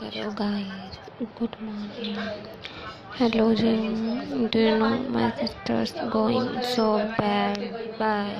Hello guys, good morning. Hello Jim, do you know my sister's going so bad? Bye.